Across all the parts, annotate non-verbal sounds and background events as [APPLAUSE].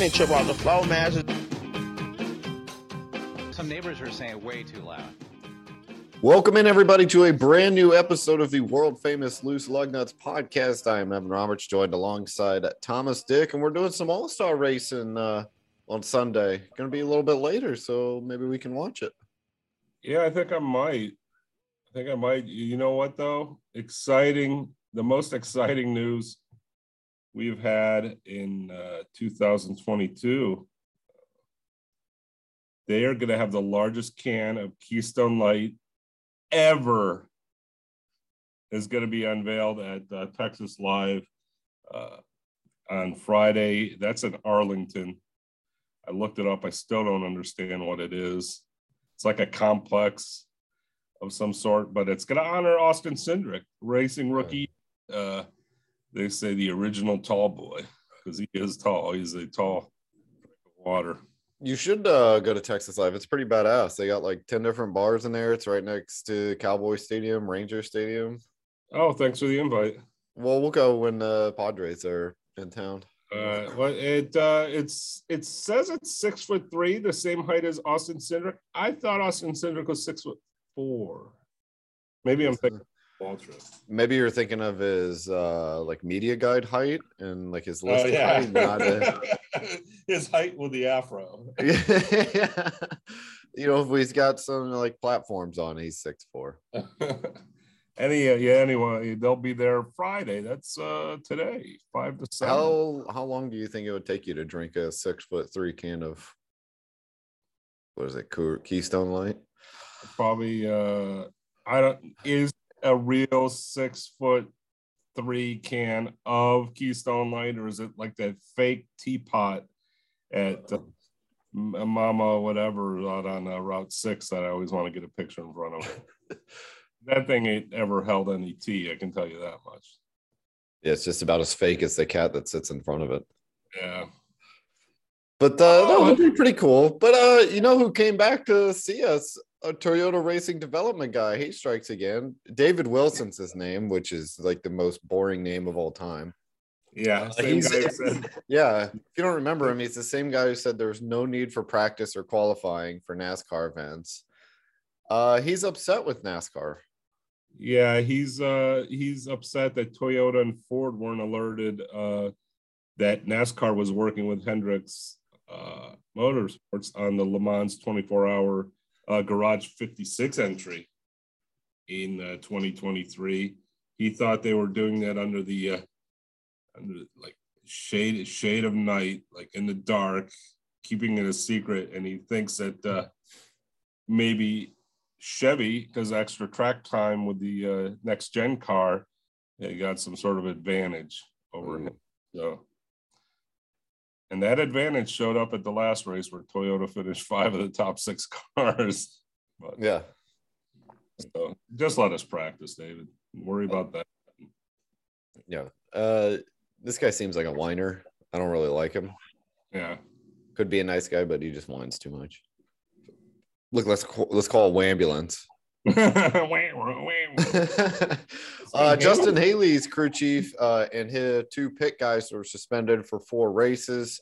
man. He trip off the floor, man. Just- Some neighbors are saying way too loud. Welcome in, everybody, to a brand new episode of the world famous Loose Lug Nuts podcast. I am Evan Roberts, joined alongside Thomas Dick, and we're doing some All Star racing uh, on Sunday. Going to be a little bit later, so maybe we can watch it. Yeah, I think I might. I think I might. You know what, though? Exciting. The most exciting news we've had in uh, 2022. They are going to have the largest can of Keystone Light ever is going to be unveiled at uh, Texas Live uh, on Friday. That's in Arlington. I looked it up. I still don't understand what it is. It's like a complex of some sort, but it's going to honor Austin Cindric, racing rookie. Uh, they say the original tall boy because he is tall. He's a tall water. You should uh, go to Texas Live. It's pretty badass. They got like 10 different bars in there. It's right next to Cowboy Stadium, Ranger Stadium. Oh, thanks for the invite. Well, we'll go when the Padres are in town. Uh, well, it uh, it's it says it's six foot three, the same height as Austin Cindric. I thought Austin Cindric was six foot four. Maybe I'm thinking. Maybe you're thinking of his uh, like media guide height and like his Oh list yeah, [LAUGHS] height, a- [LAUGHS] his height with the afro. [LAUGHS] yeah. you know, if he's got some like platforms on, he's six four. Any uh, yeah, anyway, they'll be there Friday. That's uh today, five to seven. How how long do you think it would take you to drink a six foot three can of what is it, Keystone Light? Probably uh I don't is a real six foot three can of Keystone Light, or is it like that fake teapot at M- Mama whatever out on uh, Route Six that I always want to get a picture in front of? [LAUGHS] that thing ain't ever held any tea. I can tell you that much. Yeah, it's just about as fake as the cat that sits in front of it. Yeah. But uh, Oh, that would be pretty cool. But uh, you know who came back to see us? A Toyota Racing Development guy. He strikes again. David Wilson's his name, which is like the most boring name of all time. Yeah. Uh, Same he's- guy who said [LAUGHS] [LAUGHS] Yeah, if you don't remember him, he's the same guy who said there's no need for practice or qualifying for NASCAR events. Uh, he's upset with NASCAR. Yeah, he's uh he's upset that Toyota and Ford weren't alerted uh that NASCAR was working with Hendricks uh Motorsports on the Le Mans 24-hour uh, Garage 56 entry in uh, 2023. He thought they were doing that under the uh under like shade shade of night, like in the dark, keeping it a secret, and he thinks that uh maybe Chevy, because extra track time with the uh, next gen car, they got some sort of advantage over him. So, and that advantage showed up at the last race where Toyota finished five of the top six cars. But Yeah, so just let us practice, David. Don't worry about that. yeah. Uh, this guy seems like a whiner. I don't really like him. Yeah. Could be a nice guy, but he just whines too much. Look, let's call, let's call a ambulance. [LAUGHS] uh, Justin Haley's crew chief uh, and his two pit guys were suspended for four races.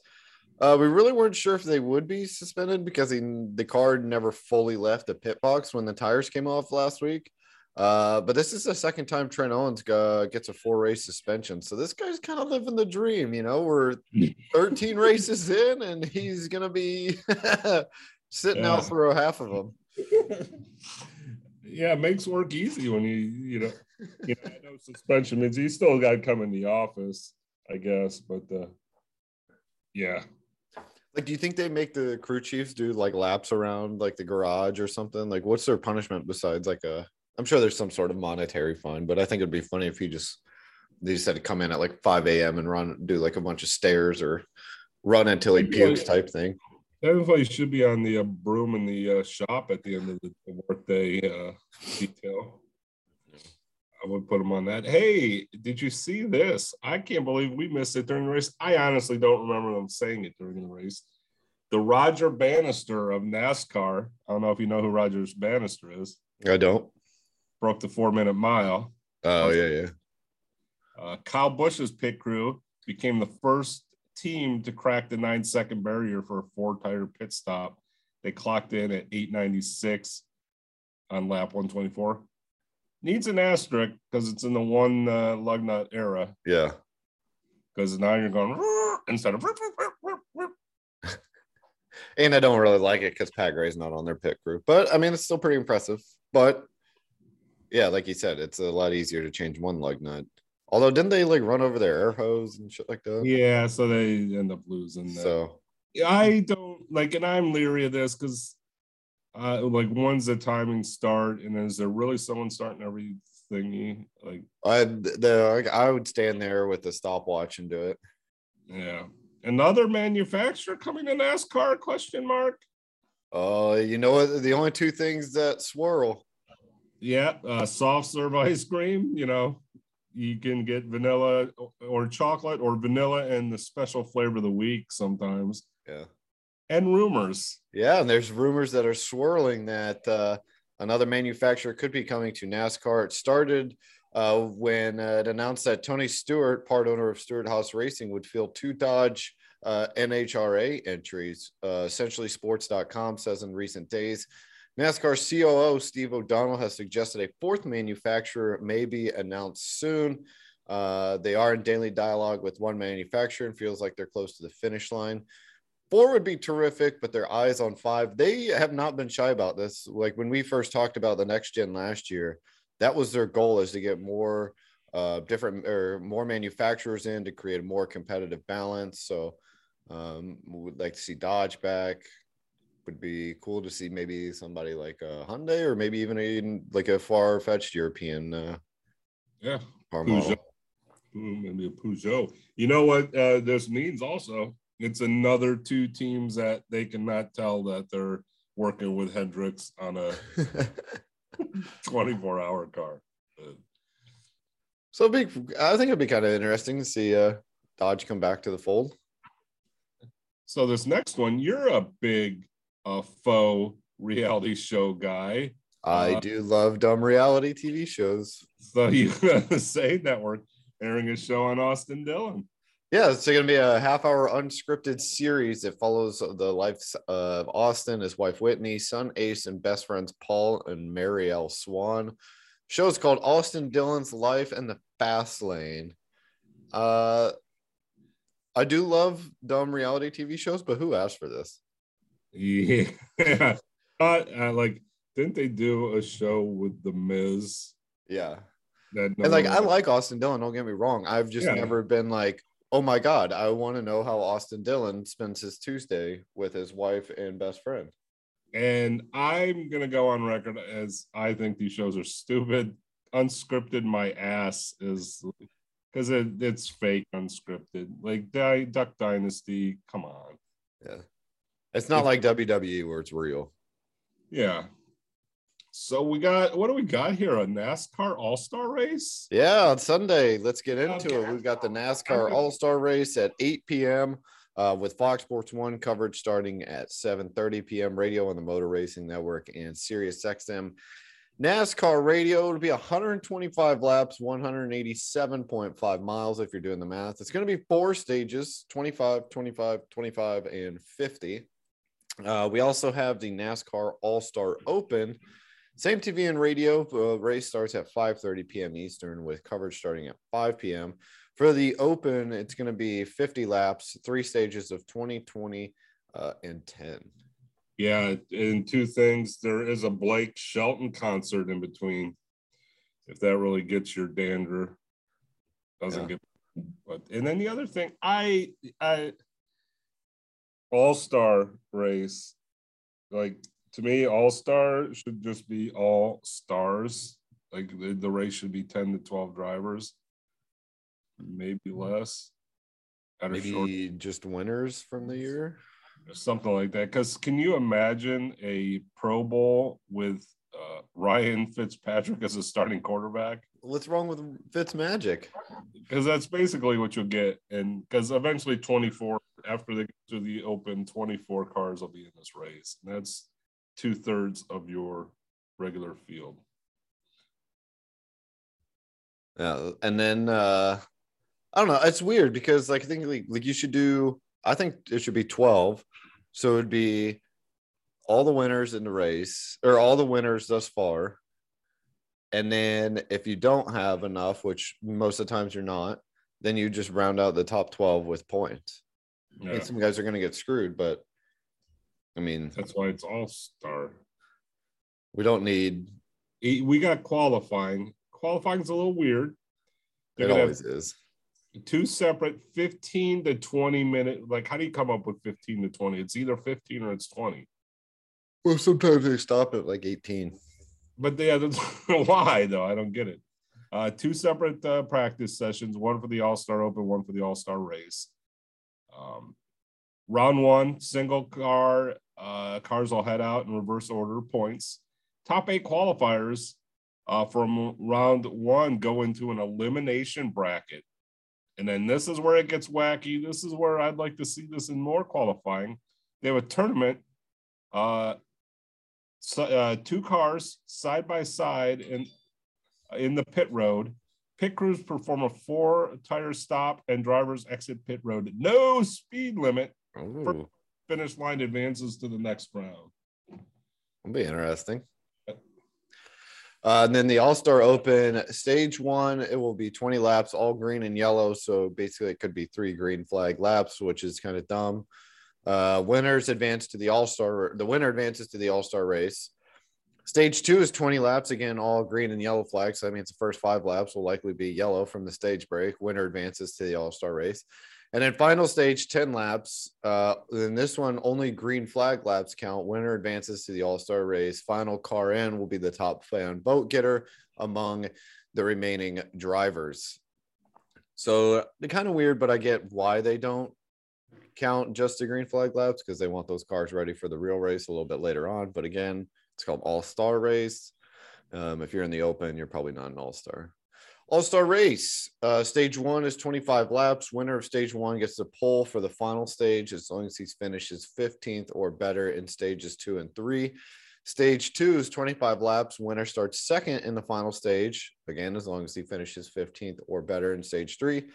Uh, we really weren't sure if they would be suspended because he, the car never fully left the pit box when the tires came off last week. Uh, but this is the second time Trent Owens uh, gets a four race suspension. So this guy's kind of living the dream. You know, we're 13 [LAUGHS] races in and he's going to be [LAUGHS] sitting Yeah. out for a half of them. Yeah, it makes work easy when you you know you know no suspension means he still got to come in the office, I guess. But uh, yeah, Like, do you think they make the crew chiefs do like laps around like the garage or something? Like, what's their punishment besides like a? I'm sure there's some sort of monetary fine, but I think it'd be funny if he just they just had to come in at like 5 a.m. and run do like a bunch of stairs or run until he pukes type thing. Everybody should be on the uh, broom in the uh, shop at the end of the, the workday uh, detail. I would put them on that. Hey, did you see this? I can't believe we missed it during the race. I honestly don't remember them saying it during the race. The Roger Bannister of NASCAR. I don't know if you know who Rogers Bannister is. I don't. Broke the four minute mile. Oh yeah, yeah. Uh, Kyle Busch's pit crew became the first team to crack the nine second barrier for a four tire pit stop. They clocked in at 896 on lap 124. Needs an asterisk because it's in the one uh, lug nut era. Yeah. Because now you're going [LAUGHS] instead of. [LAUGHS] and I don't really like it because Pat Gray's not on their pit crew. But I mean, it's still pretty impressive. But yeah, like you said, it's a lot easier to change one lug nut. Although, didn't they like run over their air hose and shit like that? Yeah, so they end up losing. That. So I don't like, and I'm leery of this because, uh, like, when's the timing start, and is there really someone starting every thingy? Like, I the I would stand there with the stopwatch and do it. Yeah, another manufacturer coming to NASCAR? Question mark. Oh, uh, you know what? The only two things that swirl. Yeah, uh, soft serve ice cream. You know, you can get vanilla or chocolate or vanilla and the special flavor of the week sometimes. Yeah. And rumors. Yeah, and there's rumors that are swirling that uh, another manufacturer could be coming to NASCAR. It started uh, when uh, it announced that Tony Stewart, part owner of Stewart-Haas Racing, would field two Dodge uh, NHRA entries. Uh, essentially, sports.com says in recent days NASCAR COO Steve O'Donnell has suggested a fourth manufacturer may be announced soon. Uh, they are in daily dialogue with one manufacturer and feels like they're close to the finish line. Four would be terrific, but their eyes on five. They have not been shy about this. Like when we first talked about the next gen last year, that was their goal is to get more uh, different or more manufacturers in to create a more competitive balance. So um, would like to see Dodge back, would be cool to see maybe somebody like a Hyundai or maybe even a like a far fetched European. Uh, yeah, car model. maybe a Peugeot. You know what uh, this means? Also, it's another two teams that they cannot tell that they're working with Hendricks on a [LAUGHS] 24 hour car. So big. I think it'd be kind of interesting to see uh, Dodge come back to the fold. So this next one, you're a big a faux reality show guy. I uh, do love dumb reality TV shows. So [LAUGHS] you have the Save Network airing a show on Austin Dillon. Yeah, it's going to be a half hour unscripted series that follows the lives of Austin, his wife Whitney, son Ace, and best friends Paul and Marielle Swan. Show is called Austin Dillon's Life and the Fast Lane. Uh, I do love dumb reality TV shows, but who asked for this? Yeah. [LAUGHS] uh, like, didn't they do a show with The Miz? Yeah. That no and like, I like Austin Dillon. Don't get me wrong. I've just yeah. never been like, oh my God, I want to know how Austin Dillon spends his Tuesday with his wife and best friend. And I'm going to go on record as I think these shows are stupid. Unscripted, my ass is because it, it's fake unscripted. Like Duck Dynasty, come on. Yeah. It's not like WWE where it's real. Yeah. So we got what do we got here? A NASCAR All Star race? Yeah, on Sunday. Let's get into okay. it. We've got the NASCAR All Star race at 8 p.m. Uh, with Fox Sports One coverage starting at 7:30 p.m. Radio on the Motor Racing Network and Sirius XM. NASCAR radio It'll be 125 laps, 187.5 miles if you're doing the math. It's going to be four stages 25, 25, 25, and 50. Uh, we also have the NASCAR All Star Open. Same TV and radio. Uh, race starts at 5:30 p.m. Eastern with coverage starting at 5 p.m. For the Open, it's going to be 50 laps, three stages of 20, 20, uh, and 10. Yeah, and two things. There is a Blake Shelton concert in between. If that really gets your dander, doesn't yeah. get. But and then the other thing, I I all star race. Like to me, all star should just be all stars. Like the, the race should be 10 to 12 drivers, maybe less. maybe short... just winners from the year. Something like that. Because can you imagine a Pro Bowl with uh, Ryan Fitzpatrick as a starting quarterback? What's wrong with Fitz Magic? Because that's basically what you'll get, and because eventually 24 after they get to the open, 24 cars will be in this race. And that's two thirds of your regular field. Yeah, and then uh I don't know. It's weird because like I think like, like you should do. I think it should be twelve. So it'd be all the winners in the race or all the winners thus far. And then if you don't have enough, which most of the times you're not, then you just round out the top 12 with points. Yeah, And some guys are going to get screwed, but I mean, that's why it's all star. we don't need We got qualifying. Qualifying's a little weird. They're it always is. two separate 15 to 20 minute. Like, how do you come up with 15 to 20? It's either 15 or it's 20. Well, sometimes they stop at like 18. But yeah, [LAUGHS] why though. I don't get it. Uh, two separate uh, practice sessions, one for the All Star Open, one for the All Star Race. Um, round one, single car. Uh, cars will head out in reverse order points. Top eight qualifiers uh, from round one go into an elimination bracket. And then this is where it gets wacky. This is where I'd like to see this in more qualifying. They have a tournament. So, uh, two cars side by side in in the pit road. Pit crews perform a four tire stop and drivers exit pit road. No speed limit. Ooh, Finish line advances to the next round. that'll be interesting. Uh, and then the All Star Open stage one, it will be 20 laps, all green and yellow. So basically, it could be three green flag laps, which is kind of dumb. Uh, winners advance to the All Star. The winner advances to the All Star race. Stage two is 20 laps again, all green and yellow flags. That means the first five laps will likely be yellow from the stage break. Winner advances to the All Star race. And then final stage 10 laps. Uh, in this one, only green flag laps count. Winner advances to the All Star race. Final car in will be the top fan vote getter among the remaining drivers. So they're kind of weird, but I get why they don't count just the green flag laps because they want those cars ready for the real race a little bit later on. But again, it's called All Star Race. Um, if you're in the open, you're probably not an All Star. All Star Race. Uh, stage one is 25 laps. Winner of stage one gets the pole for the final stage as long as he finishes 15th or better in stages two and three. Stage two is 25 laps. Winner starts second in the final stage, again, as long as he finishes 15th or better in stage three.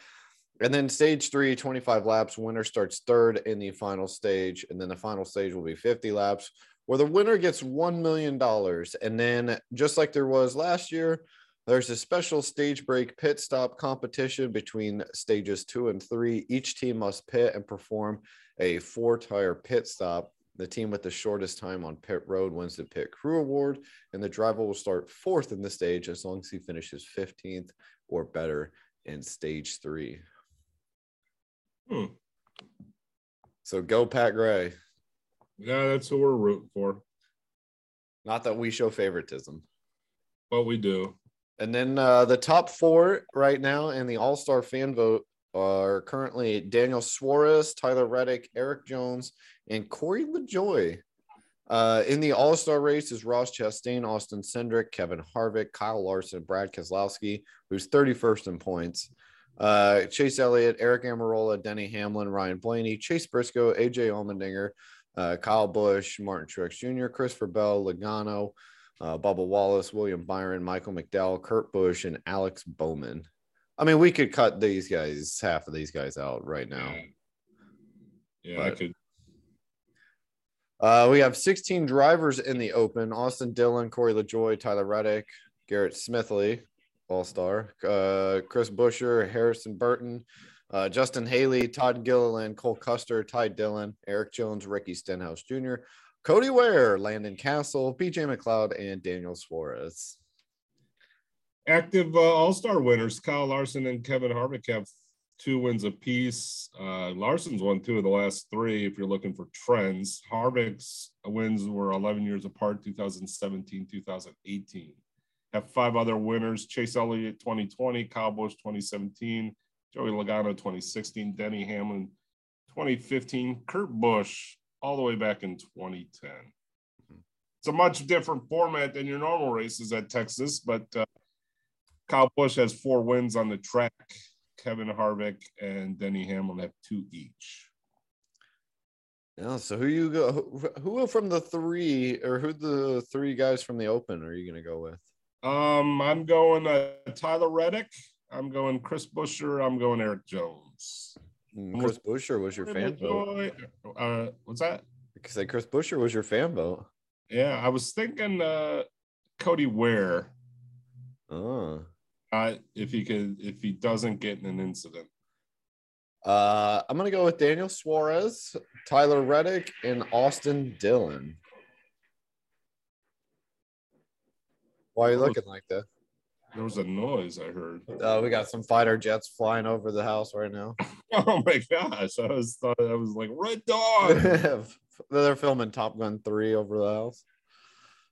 And then stage three, 25 laps. Winner starts third in the final stage. And then the final stage will be 50 laps, where the winner gets $1 million. And then, just like there was last year, there's a special stage break pit stop competition between stages two and three. Each team must pit and perform a four tire pit stop. The team with the shortest time on pit road wins the pit crew award, and the driver will start fourth in the stage as long as he finishes 15th or better in stage three. Hmm. So go Pat Gray. Yeah, that's who we're rooting for. Not that we show favoritism. But we do. And then uh, the top four right now in the All Star fan vote are currently Daniel Suarez, Tyler Reddick, Erik Jones, and Corey LaJoie. Uh, in the All Star race is Ross Chastain, Austin Cindric, Kevin Harvick, Kyle Larson, Brad Keselowski, who's 31st in points. Uh, Chase Elliott, Aric Almirola, Denny Hamlin, Ryan Blaney, Chase Briscoe, AJ Allmendinger, uh, Kyle Busch, Martin Truex Jr., Christopher Bell, Logano, uh, Bubba Wallace, William Byron, Michael McDowell, Kurt Busch, and Alex Bowman. I mean, we could cut these guys, half of these guys out right now. Yeah, I But- could. Uh, we have 16 drivers in the open Austin Dillon, Corey LaJoie, Tyler Reddick, Garrett Smithley, All Star, uh, Chris Buescher, Harrison Burton, uh, Justin Haley, Todd Gilliland, Cole Custer, Ty Dillon, Erik Jones, Ricky Stenhouse Jr., Cody Ware, Landon Cassill, BJ McLeod, and Daniel Suarez. Active uh, All Star winners, Kyle Larson and Kevin Harvick have two wins apiece. Uh, Larson's won two of the last three. If you're looking for trends, Harvick's wins were 11 years apart, 2017, 2018. Have five other winners: Chase Elliott 2020, Kyle Busch 2017, Joey Logano 2016, Denny Hamlin 2015, Kurt Busch all the way back in 2010. It's a much different format than your normal races at Texas, but uh, Kyle Busch has four wins on the track. Kevin Harvick and Denny Hamlin have two each. Yeah, so who you go? Who, who from the three, or who the three guys from the open are you going to go with? Um, I'm going uh, Tyler Reddick. I'm going Chris Buescher. I'm going Erik Jones. Mm, Chris Buescher was your fan vote. Uh, what's that? Because Say Chris Buescher was your fan vote. Yeah, I was thinking uh, Cody Ware. Oh. Uh, if he could, if he doesn't get in an incident. Uh, I'm gonna go with Daniel Suarez, Tyler Reddick, and Austin Dillon. Why are you looking like that? There was a noise I heard. Uh, we got some fighter jets flying over the house right now. [LAUGHS] oh my gosh! I was thought I was like Red [LAUGHS] Dawn. They're filming Top Gun three over the house.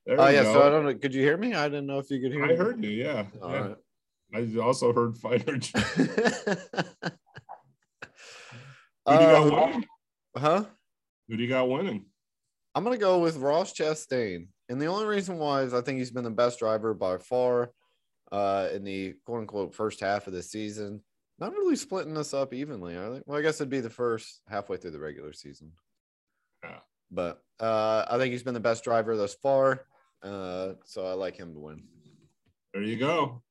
Oh yeah, go. so I don't know. Could you hear me? I didn't know if you could hear. I me. heard you. Yeah. All yeah. Right. I also heard fighter [LAUGHS] jets. Who do you got uh, winning? Huh? Who do you got winning? I'm gonna go with Ross Chastain, and the only reason why is I think he's been the best driver by far uh, in the quote unquote first half of the season. Not really splitting this up evenly. I think. Well, I guess it'd be the first halfway through the regular season. Yeah. But uh, I think he's been the best driver thus far. Uh, so I like him to win. There you go.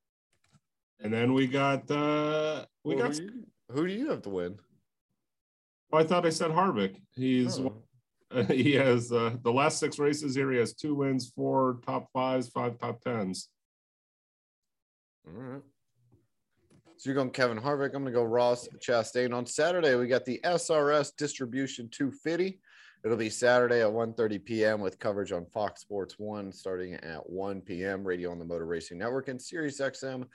And then we got uh we got who do you have to win? Oh, I thought I said Harvick. He's oh. [LAUGHS] he has uh, the last six races here. He has two wins, four top fives, five top tens. All right. So you're going Kevin Harvick. I'm going to go Ross Chastain. On Saturday, we got the SRS Distribution 250. It'll be Saturday at 1.30 p.m. with coverage on Fox Sports 1 starting at 1 p.m. Radio on the Motor Racing Network and Sirius XM.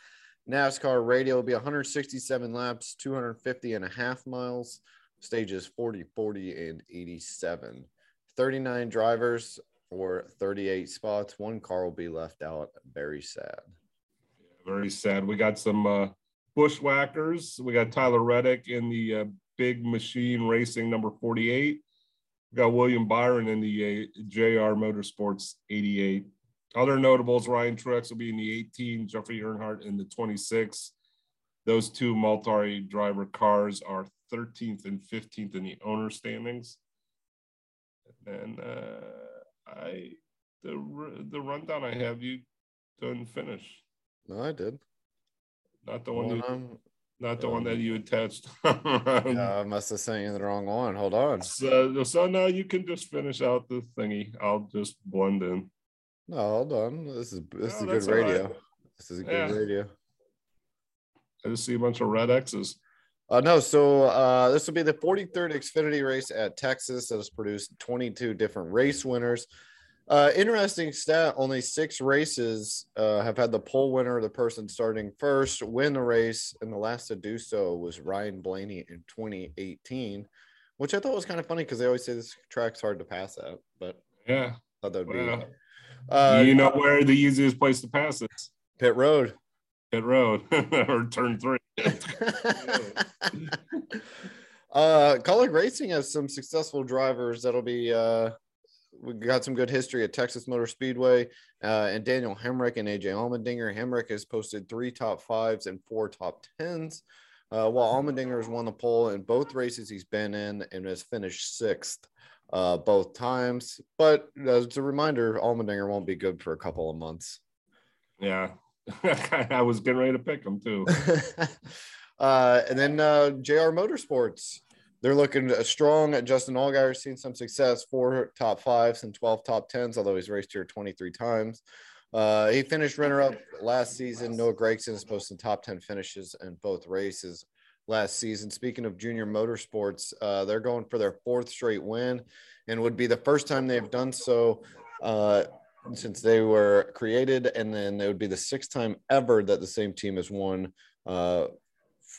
NASCAR radio will be 167 laps, 250 and a half miles stages 40, 40, and 87. 39 drivers for 38 spots. One car will be left out. Very sad. Very sad. We got some uh, bushwhackers. We got Tyler Reddick in the uh, big machine racing number 48. We got William Byron in the uh, JR Motorsports 88. Other notables, Ryan Truex will be in the 18, Jeffrey Earnhardt in the 26. Those two multi driver cars are 13th and 15th in the owner standings. And uh, I the the rundown I have you didn't finish. No, I did. Not the one. you, not the um, one that you attached. [LAUGHS] yeah, I must have sent you the wrong one. Hold on. So, so now you can just finish out the thingy. I'll just blend in. No, hold on. This is this no, is a good radio. Right. This is a good yeah. radio. I just see a bunch of red X's. Uh, no, so uh, this will be the 43rd Xfinity race at Texas that has produced 22 different race winners. Uh, interesting stat only six races uh, have had the pole winner, the person starting first, win the race. And the last to do so was Ryan Blaney in 2018, which I thought was kind of funny because they always say this track's hard to pass at. But yeah, thought that would well, be. Uh, you know where the easiest place to pass is? Pit Road. Pit Road [LAUGHS] or turn three. [LAUGHS] [LAUGHS] uh, Kaulig Racing has some successful drivers that'll be. Uh, we got some good history at Texas Motor Speedway, uh, and Daniel Hemric and AJ Allmendinger. Hemric has posted three top fives and four top tens, uh, while Allmendinger has won the pole in both races he's been in and has finished sixth uh, both times. But as a reminder, Allmendinger won't be good for a couple of months. Yeah, [LAUGHS] I was getting ready to pick them too. [LAUGHS] uh, and then uh, JR Motorsports, they're looking strong. Justin Allgaier seen some success, four top fives and 12 top tens, although he's raced here 23 times. Uh, he finished runner up last season. Noah Gragson is posting top 10 finishes in both races last season. Speaking of junior motorsports, uh, they're going for their fourth straight win and would be the first time they've done so uh, since they were created, and then it would be the sixth time ever that the same team has won uh,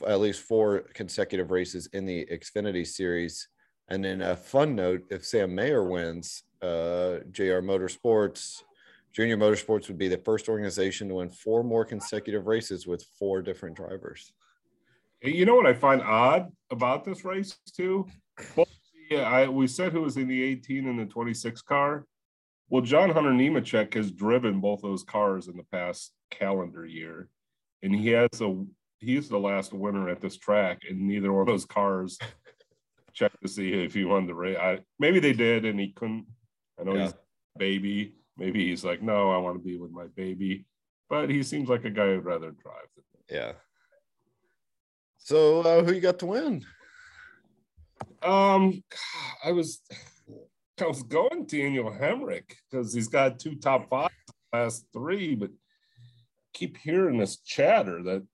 at least four consecutive races in the Xfinity Series. And then a fun note: if Sam Mayer wins, uh, JR Motorsports, Junior Motorsports would be the first organization to win four more consecutive races with four different drivers. You know what I find odd about this race too? yeah, I we said who was in the 18 and the 26 car. Well, John Hunter Nemechek has driven both those cars in the past calendar year, and he has a he's the last winner at this track, and neither one of those cars [LAUGHS] checked to see if he won the race. I, maybe they did, and he couldn't. I know yeah. he's baby. Maybe he's like, no, I want to be with my baby, but he seems like a guy who'd rather drive. Yeah. So uh, who you got to win? Um, I was I was going Daniel Hemric because he's got two top five last three, but keep hearing this chatter that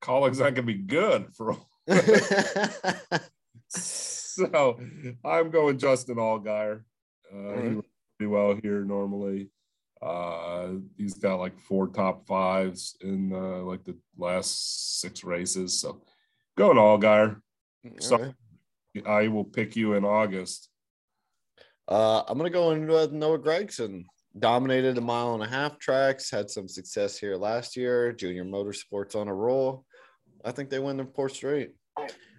Kaulig's not gonna be good for [LAUGHS] so I'm going Justin Allgaier. Uh, right. He pretty well here normally. Uh, he's got like four top fives in uh, like the last six races. So going Allgaier. So right. I will pick you in August. Uh, I'm gonna go in with Noah Gragson. Dominated a mile and a half tracks. Had some success here last year. Junior Motorsports on a roll. I think they win the fourth straight.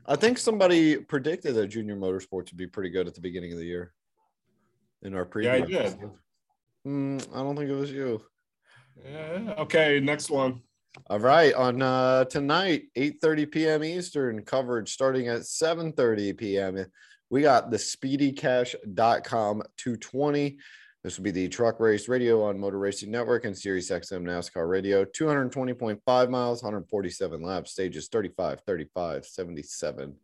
I think somebody predicted that Junior Motorsports would be pretty good at the beginning of the year. In our preview. Yeah, I did. Mm, I don't think it was you. Yeah. Okay. Next one. All right. On uh, tonight, 8 30 p.m. Eastern coverage starting at 7 30 p.m. We got the speedycash.com 220. This will be the truck race radio on Motor Racing Network and Sirius XM NASCAR radio. 220.5 miles, 147 laps, stages 35, 35, 77.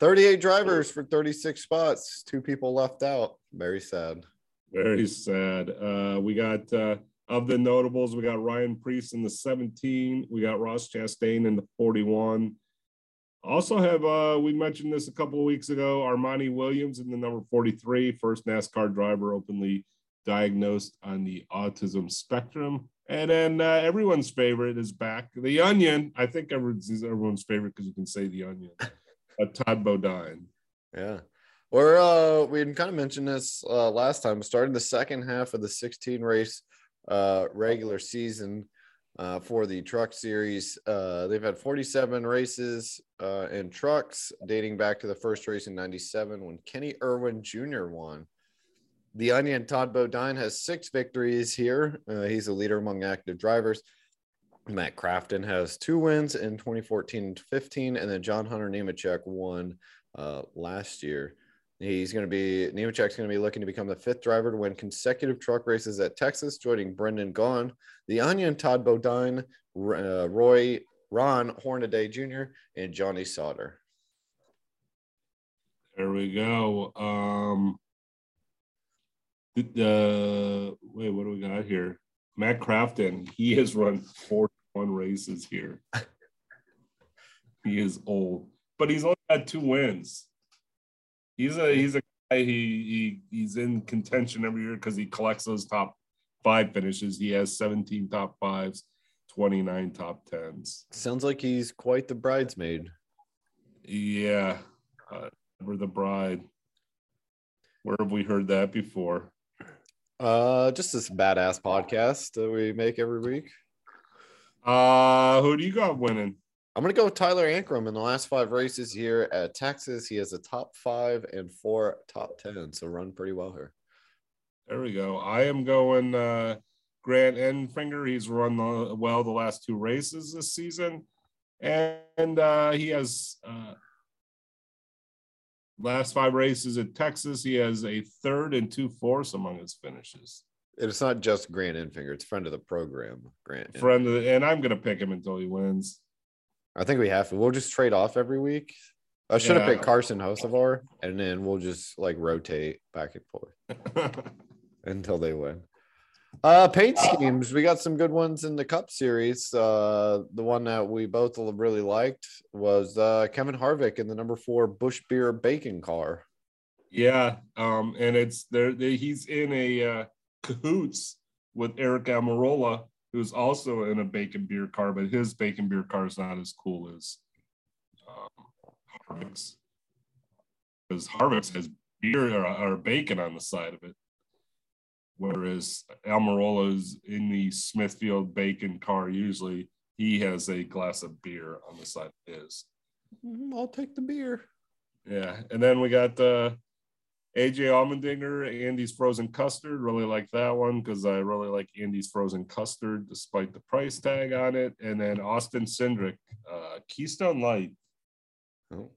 38 drivers for 36 spots. Two people left out. Very sad. Very sad. Uh, we got uh, of the notables, we got Ryan Preece in the 17. We got Ross Chastain in the 41. Also have uh, we mentioned this a couple of weeks ago, Armani Williams in the number 43, first NASCAR driver openly diagnosed on the autism spectrum. And then uh, everyone's favorite is back, the Onion. I think everyone's, everyone's favorite because you can say the Onion. [LAUGHS] Uh, Todd Bodine. Yeah. We're uh we kind of mentioned this uh last time, starting the second half of the 16 race uh regular season uh for the truck series. Uh they've had 47 races uh in trucks dating back to the first race in 97 when Kenny Irwin Jr. won. The Onion Todd Bodine has six victories here. Uh, he's a leader among active drivers. Matt Crafton has two wins in 2014 and 15, and then John Hunter Nemechek won uh, last year. He's going to be Nemechek's going to be looking to become the fifth driver to win consecutive truck races at Texas, joining Brendan Gaughan, the Onion, Todd Bodine, uh, Roy Ron Hornaday Jr., and Johnny Sauter. There we go. Um, uh, wait, what do we got here? Matt Crafton, he has run 41 races here. [LAUGHS] he is old, but he's only had two wins he's a he's a guy he, he he's in contention every year because he collects those top five finishes. He has 17 top fives, 29 top tens. Sounds like he's quite the bridesmaid. Yeah, uh, we're the bride. Where have we heard that before? Uh, just this badass podcast that we make every week. Uh, who do you got winning? I'm going to go with Tyler Ankrum in the last five races here at Texas. He has a top five and four top 10, so run pretty well here. There we go. I am going uh, Grant Enfinger. He's run the, well the last two races this season. And, uh, he has uh, last five races at Texas. He has a third and two fourths among his finishes. It's not just Grant Enfinger, it's friend of the program, Grant. Friend of the, and I'm going to pick him until he wins. I think we have to. We'll just trade off every week. I should have picked Carson Hocevar, and then we'll just like rotate back and forth [LAUGHS] until they win. Uh, paint schemes. We got some good ones in the Cup Series. Uh, the one that we both really liked was uh, Kevin Harvick in the number four Busch Beer Bacon car. Yeah, um, and it's there. He's in a uh, cahoots with Aric Almirola who's also in a bacon beer car, but his bacon beer car is not as cool as um, Harvick's. Because Harvick's has beer or, or, bacon on the side of it, whereas Almirola's in the Smithfield bacon car. Usually, he has a glass of beer on the side of his. Mm-hmm, I'll take the beer. Yeah, and then we got uh, AJ Allmendinger, Andy's Frozen Custard. Really like that one because I really like Andy's Frozen Custard despite the price tag on it. And then Austin Cindric, uh, Keystone Light. Oh.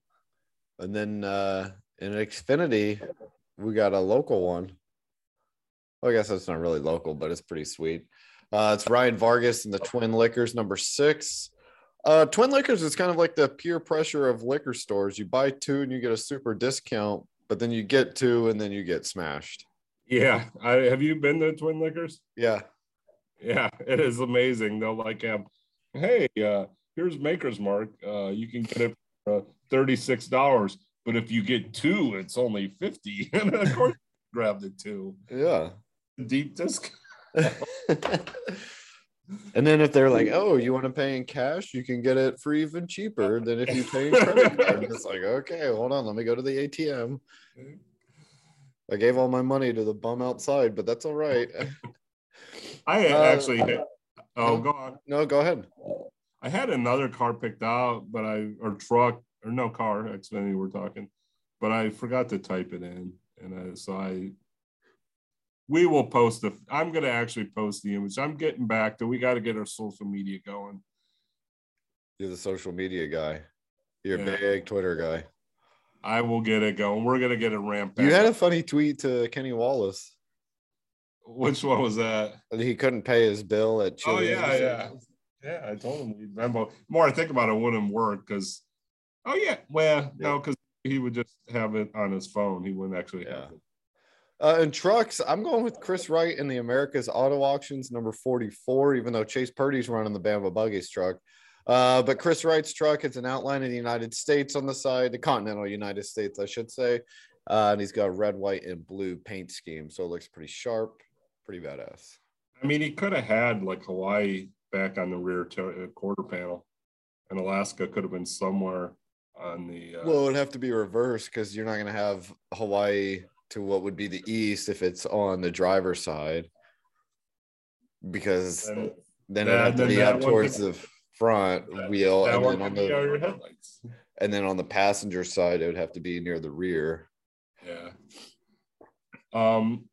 And then uh, in Xfinity, we got a local one. Well, I guess that's not really local, but it's pretty sweet. Uh, it's Ryan Vargas and the Twin Liquors, number six. Uh, Twin Liquors is kind of like the peer pressure of liquor stores. You buy two and you get a super discount, but then you get two and then you get smashed. Yeah, I have you been to Twin Liquors? Yeah. Yeah, it is amazing. They'll like have, hey, uh, here's Maker's Mark. Uh, you can get it for uh, thirty-six dollars, but if you get two, it's only fifty. [LAUGHS] and of course, grabbed the two. Yeah. Deep discount. [LAUGHS] and then if they're like, "Oh, you want to pay in cash? You can get it for even cheaper than if you pay in [LAUGHS] credit card." It's like, okay, hold on, let me go to the ATM. I gave all my money to the bum outside, but that's all right. [LAUGHS] I Uh, actually, oh, go on. No, go ahead. I had another car picked out, but I or truck or no car. Xfinity we're talking, but I forgot to type it in, and I, so I. We will post the. I'm gonna actually post the image. I'm getting back to. We got to get our social media going. You're the social media guy. You're a big Twitter guy. I will get it going. We're gonna get it ramped. Up. You had a funny tweet to Kenny Wallace. Which one was that? He couldn't pay his bill at Oh, yeah, yeah. Yeah, I told him we'd remember. More I think about it, it wouldn't work because. Oh yeah, well no, because he would just have it on his phone. He wouldn't actually Yeah. have it. Uh, in trucks, I'm going with Chris Wright in the America's Auto Auctions, number 44, even though Chase Purdy's running the Bama Buggies truck. Uh, but Chris Wright's truck, it's an outline of the United States on the side, the continental United States, I should say. Uh, and he's got a red, white, and blue paint scheme. So it looks pretty sharp, pretty badass. I mean, he could have had like Hawaii back on the rear to- uh, quarter panel, and Alaska could have been somewhere on the. Uh, Well, it would have to be reversed because you're not going to have Hawaii to what would be the east if it's on the driver's side. Because then it that- have to be up towards could- the front that- wheel, that and then on the and then on the passenger side, it would have to be near the rear. Yeah. Um,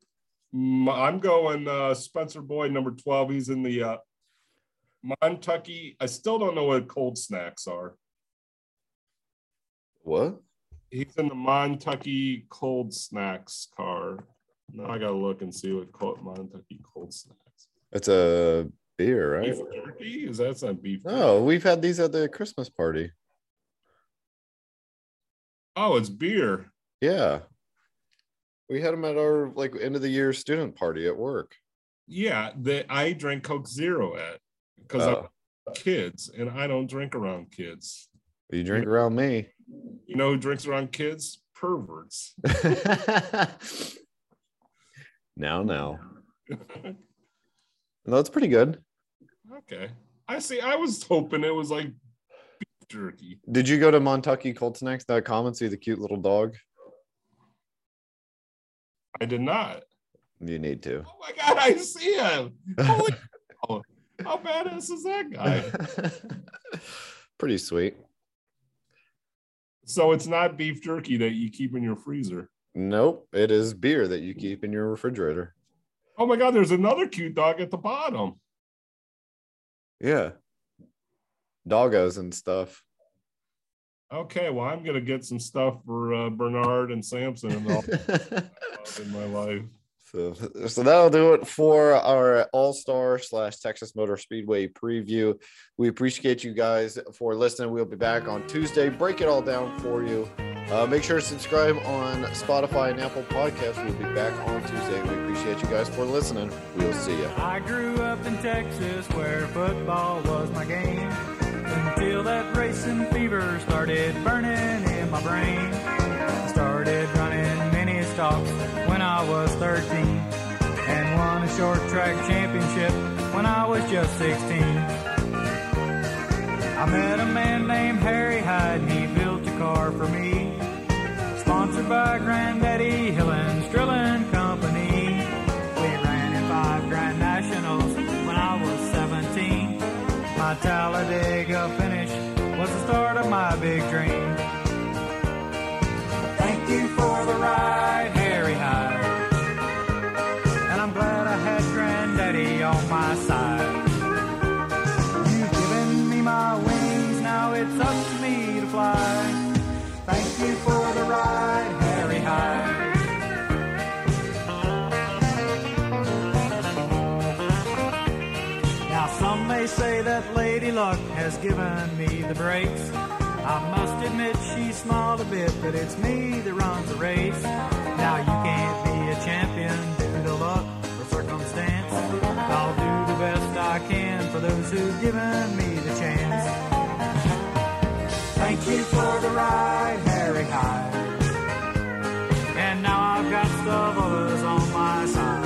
I'm going uh, Spencer Boyd, number 12. He's in the uh, Montucky. I still don't know what cold snacks are. What? He's in the Montucky cold snacks car. Now I gotta look and see what cold, Montucky cold snacks. It's a beer, right? Beef jerky? Is that not beef? No, we've had these at the Christmas party. Oh, it's beer. Yeah. We had them at our like end of the year student party at work. Yeah, that I drank Coke Zero at because Oh, I'm kids and I don't drink around kids. you drink around me. Know who drinks around kids? Perverts. [LAUGHS] now, now. No, it's pretty good. okay. I see. I was hoping it was like beef jerky. Did you go to MontuckyColdSnacks.com and see the cute little dog? I did not. You need to. Oh my god, I see him. Holy. [LAUGHS] How badass is that guy? [LAUGHS] pretty sweet. So it's not beef jerky that you keep in your freezer. Nope, it is beer that you keep in your refrigerator. Oh my god, there's another cute dog at the bottom. Yeah. Doggos and stuff. Okay, well, I'm gonna get some stuff for uh, Bernard and Samson and all [LAUGHS] in my life. So, so that'll do it for our All Star slash Texas Motor Speedway preview. We appreciate you guys for listening. We'll be back on Tuesday. Break it all down for you. Uh, make sure to subscribe on Spotify and Apple Podcasts. We'll be back on Tuesday. We appreciate you guys for listening. We'll see you. I grew up in Texas where football was my game. Until that racing fever started burning in my brain. I started running mini stocks when I was 13 and won a short track championship when I was just 16. I met a man named Harry Hyde and he built a car for me. Sponsored by Granddaddy Hill and Drilling Company. We ran in five Grand Nationals when I was 17. My Talladega finish was the start of my big dream. giving me the breaks. I must admit she smiled a bit, but it's me that runs the race. Now you can't be a champion due to luck or circumstance. I'll do the best I can for those who've given me the chance. Thank you for the ride, Harry Hyde. And now I've got the others on my side.